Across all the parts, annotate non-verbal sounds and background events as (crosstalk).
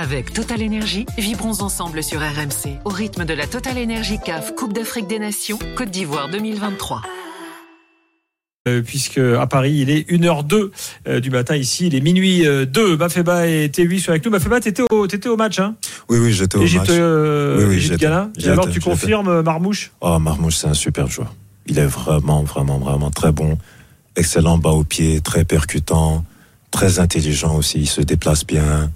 Avec Total Energy, vibrons ensemble sur RMC au rythme de la Total Energy CAF Coupe d'Afrique des Nations Côte d'Ivoire 2023. Euh, puisque à Paris il est 1h02 euh, du matin ici il est minuit 2 Mafeba et T8 sont avec nous. Mafeba t'étais au, étais au match hein? Oui oui j'étais au Égypte, match. euh, Oui, oui, Égypte. Ghana. Et alors tu confirmes Marmouche? Oh Marmouche c'est un super joueur. Il est vraiment vraiment vraiment très bon. Excellent bas au pied très percutant très intelligent aussi. Il se déplace bien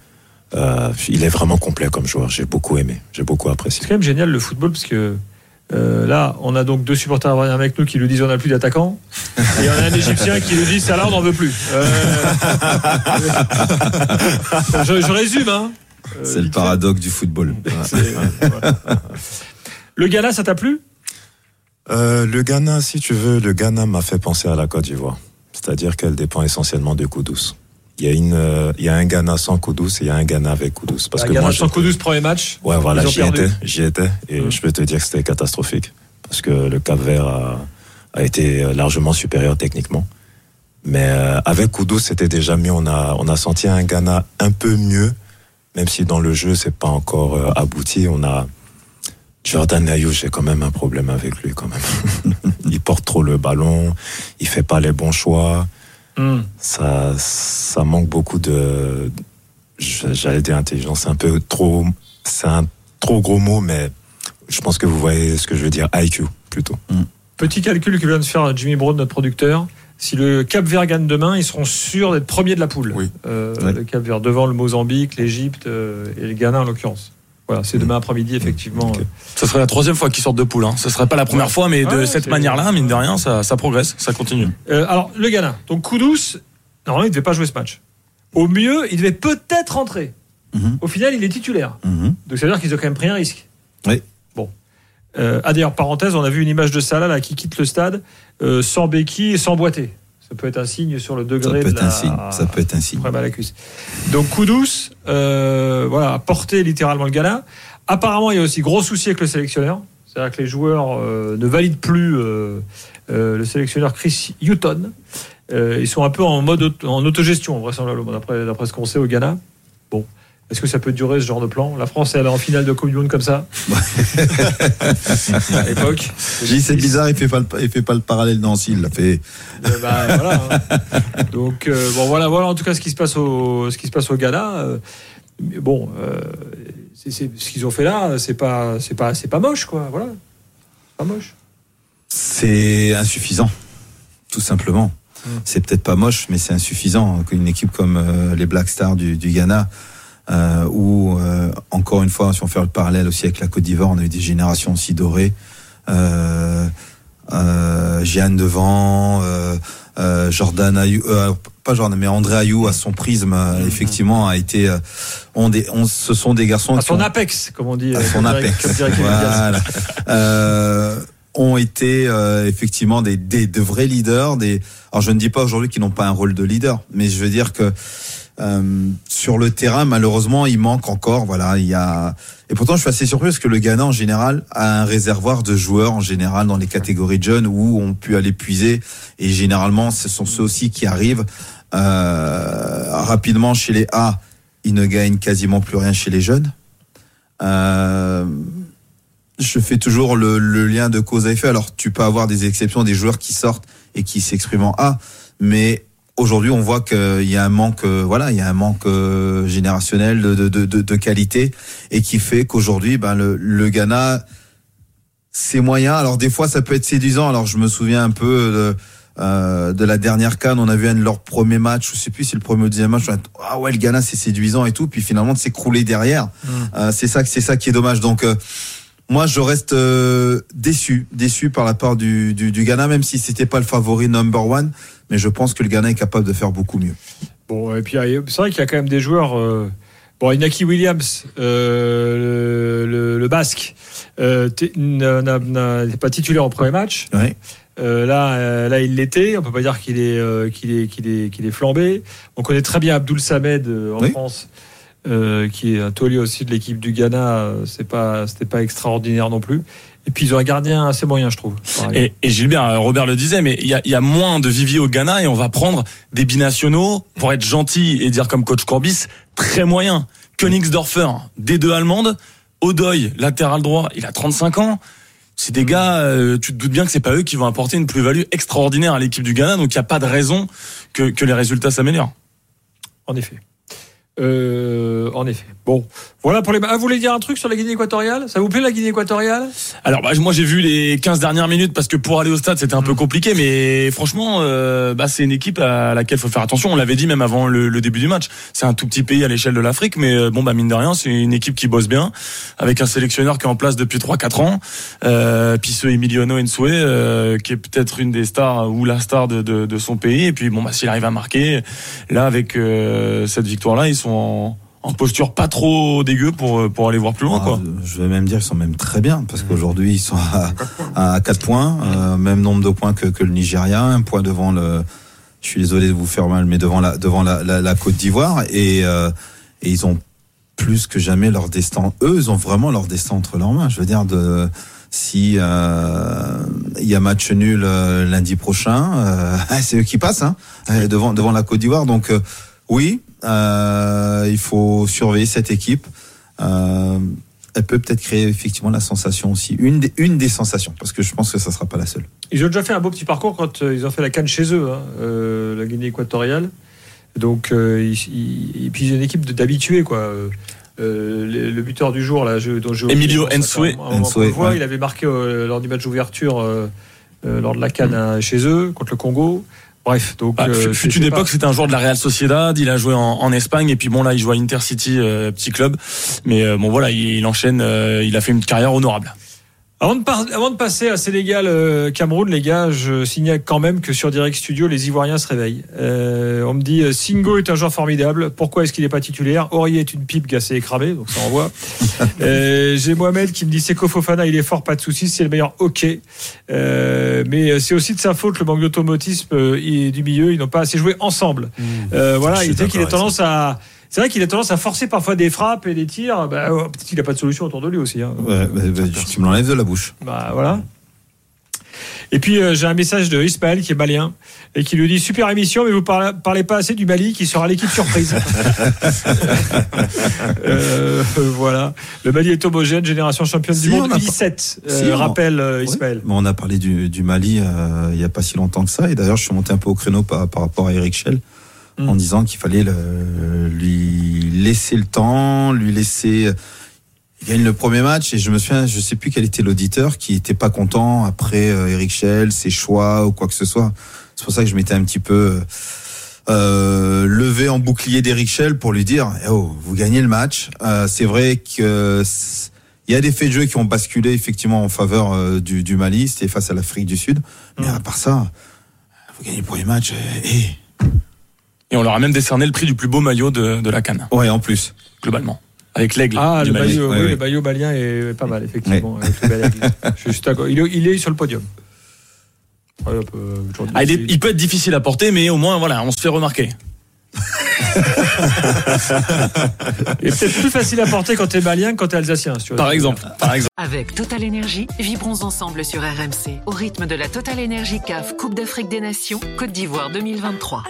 Euh, il est vraiment complet comme joueur j'ai beaucoup aimé j'ai beaucoup apprécié c'est quand même génial le football parce que euh, là, on a donc deux supporters avec nous qui nous disent on n'a plus d'attaquants. Et on a un Égyptien qui nous dit Salah, on n'en veut plus. Euh, (laughs) je, je résume. Hein. Euh, C'est le paradoxe du football. Le Ghana, ça t'a plu? Euh, le Ghana si tu veux le Ghana m'a fait penser à la Côte d'Ivoire c'est-à-dire qu'elle dépend essentiellement de Koudous il y a une euh, il y a un Ghana sans Koudous et il y a un Ghana avec Koudous parce La que Ghana moi sans Kudus, premier match. Ouais, voilà, j'y étais, j'y étais, et Mhm. je peux te dire que c'était catastrophique, parce que le Cap Vert a, a été largement supérieur techniquement. Mais euh, avec Koudou, c'était déjà mieux. On a, on a senti un Ghana un peu mieux, même si dans le jeu, c'est pas encore euh, abouti. On a Jordan Ayou, j'ai quand même un problème avec lui, quand même. (laughs) il porte trop le ballon, il fait pas les bons choix. Hum. Ça, ça manque beaucoup de, j'allais dire intelligence, c'est un peu trop, c'est un trop gros mot, mais je pense que vous voyez ce que je veux dire, IQ plutôt. Petit calcul que vient de faire Jimmy Brown, notre producteur. Si le Cap Vert gagne demain, ils seront sûrs d'être premiers de la poule. Oui. Euh. Le Cap Vert devant le Mozambique, l'Égypte euh, et le Ghana en l'occurrence. Voilà, c'est demain après-midi effectivement. Ce serait la troisième fois qu'ils sortent de poule. Hein. Ce serait pas la première fois, mais de Ouais, cette manière-là, mine de rien, ça, ça progresse, ça continue. Euh, alors le Ghana. Donc Koudous, normalement il devait pas jouer ce match. Au mieux, il devait peut-être rentrer. Mhm. Au final, il est titulaire. Mhm. Donc ça veut dire qu'ils ont quand même pris un risque. Oui. Bon. Euh, ah d'ailleurs, parenthèse, on a vu une image de Salah là, qui quitte le stade euh, sans béquille et sans boîtier. Ça peut être un signe sur le Ça degré peut de être la... un signe. Ça peut être un signe. problème à la cuisse. Donc Koudous, euh, voilà, a porté littéralement le Ghana. Apparemment, il y a aussi gros souci avec le sélectionneur. C'est-à-dire que les joueurs euh, ne valident plus euh, euh, le sélectionneur Chris Hutton. Ils sont un peu en mode auto- en autogestion, vraisemblablement, d'après, d'après ce qu'on sait au Ghana. Bon. Est-ce que ça peut durer ce genre de plan? La France, elle est en finale de Coupe du Monde comme ça? À l'époque. J'ai dit, c'est bizarre, il fait pas le, il fait pas le parallèle Nancy, il l'a fait. Euh, bah, voilà, hein. Donc euh, bon voilà voilà en tout cas ce qui se passe au ce qui se passe au Ghana. euh, mais bon euh, c'est, c'est- ce qu'ils ont fait là c'est pas c'est pas c'est pas moche quoi voilà pas moche. C'est insuffisant, tout simplement. Mm. C'est peut-être pas moche, mais c'est insuffisant. Une équipe comme les Black Stars du, du Ghana, euh, où euh, encore une fois, si on fait le parallèle aussi avec la Côte d'Ivoire, on a eu des générations aussi dorées. Euh, euh, Jeanne Devant, euh, Jordan Ayou, pas Jordan, mais André Ayou à son prisme, euh, effectivement, a été. on des, on, ce sont des garçons À son ont- apex comme on dit. à son apex. Voilà. Ont été effectivement des, des de vrais leaders. Des alors je ne dis pas aujourd'hui qu'ils n'ont pas un rôle de leader, mais je veux dire que euh, sur le terrain malheureusement il manque encore. Voilà, il y a et pourtant je suis assez surpris parce que le Ghana en général a un réservoir de joueurs en général dans les catégories de jeunes où on peut aller puiser et généralement ce sont ceux aussi qui arrivent euh, rapidement chez les A. Ils ne gagnent quasiment plus rien chez les jeunes. Euh, je fais toujours le, le lien de cause à effet. Alors, tu peux avoir des exceptions, des joueurs qui sortent et qui s'expriment en A, mais aujourd'hui, on voit qu'il y a un manque, euh, voilà, il y a un manque euh, générationnel de, de, de, de qualité et qui fait qu'aujourd'hui, ben, le, le Ghana, c'est moyen. Alors, des fois, ça peut être séduisant. Alors, je me souviens un peu de, euh, de la dernière canne, on a vu un de leurs premiers matchs, je sais plus si le premier ou le deuxième match, on a dit, ah ouais, le Ghana, c'est séduisant et tout, puis finalement, de s'écrouler derrière. Euh, c'est ça, c'est ça qui est dommage. Donc, euh, moi, je reste euh, déçu, déçu par la part du, du, du Ghana, même si c'était pas le favori number one. Mais je pense que le Ghana est capable de faire beaucoup mieux. Bon et puis c'est vrai qu'il y a quand même des joueurs. euh, Bon, Inaki Williams, euh, le, le- le Basque, euh, n'est pas titulaire au premier match. Ouais. Euh, là, euh, là, il l'était. On peut pas dire qu'il est, euh, qu'il est, qu'il est, qu'il est flambé. On connaît très bien Abdoul Samed en Oui. France, euh, qui est un taulier aussi de l'équipe du Ghana. Euh, C'est pas, c'était pas extraordinaire non plus. Et puis ils ont un gardien assez moyen, je trouve. Et, et Gilbert, euh, Robert le disait, mais il y a, y a moins de viviers au Ghana et on va prendre des binationaux pour être gentil et dire comme coach Corbis très moyen Königsdorfer, D2 allemande, Odoy, latéral droit, il a 35 ans. C'est des gars, euh, tu te doutes bien que c'est pas eux qui vont apporter une plus-value extraordinaire à l'équipe du Ghana, donc il n'y a pas de raison que, que les résultats s'améliorent. En effet. Euh, en effet. Bon, voilà pour les. Ah, vous voulez dire un truc sur la Guinée équatoriale? Ça vous plaît la Guinée équatoriale? Alors bah, moi j'ai vu les 15 dernières minutes parce que pour aller au stade c'était un peu compliqué mais franchement euh, bah, c'est une équipe à laquelle faut faire attention. On l'avait dit même avant le, le début du match. C'est un tout petit pays à l'échelle de l'Afrique mais euh, bon bah mine de rien c'est une équipe qui bosse bien avec un sélectionneur qui est en place depuis 3-4 ans euh, puis ce Emiliano Ensue euh, qui est peut-être une des stars ou la star de, de, de son pays. Et puis bon bah s'il arrive à marquer là avec euh, cette victoire là ils sont en, en posture pas trop dégueu pour pour aller voir plus loin Ah, quoi. Je vais même dire qu'ils sont même très bien parce qu'aujourd'hui ils sont à, à 4 points, euh, même nombre de points que, que le Nigeria, un point devant le. Je suis désolé de vous faire mal, mais devant la devant la, la, la Côte d'Ivoire et, euh, et ils ont plus que jamais leur destin. Eux, ils ont vraiment leur destin entre leurs mains. Je veux dire de si euh, y a match nul euh, lundi prochain, euh, (laughs) c'est eux qui passent hein, euh, devant devant la Côte d'Ivoire. Donc euh, oui, euh, il faut surveiller cette équipe. Euh, elle peut peut-être créer effectivement la sensation aussi, une des, une des sensations, parce que je pense que ça sera pas la seule. Ils ont déjà fait un beau petit parcours quand euh, ils ont fait la canne chez eux, hein, euh, la Guinée équatoriale. Donc, euh, et puis une équipe d'habitués, quoi. Euh, euh, le, le buteur du jour, là, je, dont oublié Emilio son nom, ça, Nsue. quand même, on- on Nsue, le voit, ouais. il avait marqué euh, lors du match d'ouverture euh, euh, lors de la canne hein, chez eux, contre le Congo. Bref, donc. Bah, euh, fut- une époque, c'était un joueur de la Real Sociedad. Il a joué en, en Espagne et puis bon là, il joue à Intercity, euh, petit club. Mais euh, bon voilà, il, il enchaîne. euh, il a fait une carrière honorable. Avant de, par- avant de passer à Sénégal-Cameroun, les gars, je signale quand même que sur Direct Studio, les Ivoiriens se réveillent. Euh, on me dit, euh, Singo est un joueur formidable. Pourquoi est-ce qu'il n'est pas titulaire? Aurier est une pipe gassée et cramée, donc ça envoie. (laughs) euh, J'ai Mohamed qui me dit, Seko Fofana, il est fort, pas de soucis, c'est le meilleur, ok. Euh, mais c'est aussi de sa faute le manque d'automatisme euh, et du milieu. Ils n'ont pas assez joué ensemble. Euh, voilà, il dit qu'il a tendance à... C'est vrai qu'il a tendance à forcer parfois des frappes et des tirs. Bah, oh, Peut-être qu'il n'a pas de solution autour de lui aussi. Hein. Ouais, bah, bah, tu me l'enlèves de la bouche. Bah voilà. Et puis euh, j'ai un message de Ismaël qui est malien et qui lui dit super émission mais vous parlez, parlez pas assez du Mali qui sera l'équipe surprise. (laughs) Euh, voilà. Le Mali est homogène, génération championne Si, du monde on a 17. pas- Si, on- rappelle euh, Ouais. Ismaël. Mais on a parlé du, du Mali euh, il y a pas si longtemps que ça. Et d'ailleurs, je suis monté un peu au créneau par, par rapport à Eric Schell Mm. en disant qu'il fallait le- lui laisser le temps, lui laisser. Il gagne le premier match et je me souviens, je sais plus quel était l'auditeur qui était pas content après euh, Eric Schell, ses choix ou quoi que ce soit. C'est pour ça que je m'étais un petit peu euh, levé en bouclier d'Eric Schell pour lui dire Eh oh, vous gagnez le match. Euh, c'est vrai que il y a des faits de jeu qui ont basculé effectivement en faveur euh, du, du Mali, c'était face à l'Afrique du Sud. Mais Mm. à part ça, vous gagnez le premier match. Et, Et on leur a même décerné le prix du plus beau maillot de, de la Cannes, ouais, en plus. globalement, avec l'aigle Ah, le maillot, oui, le maillot malien est pas mal, effectivement. avec le bel aigle. Je suis. Il, est- il est sur le podium. Ouais, Ah, il, est- aussi. il peut être difficile à porter, mais au moins voilà, on se fait remarquer. Il est peut-être plus facile à porter quand t'es malien que quand t'es alsacien. si Par exemple, par exemple. Avec Total Énergie, vibrons ensemble sur RMC au rythme de la Total Énergie CAF Coupe d'Afrique des Nations Côte d'Ivoire 2023.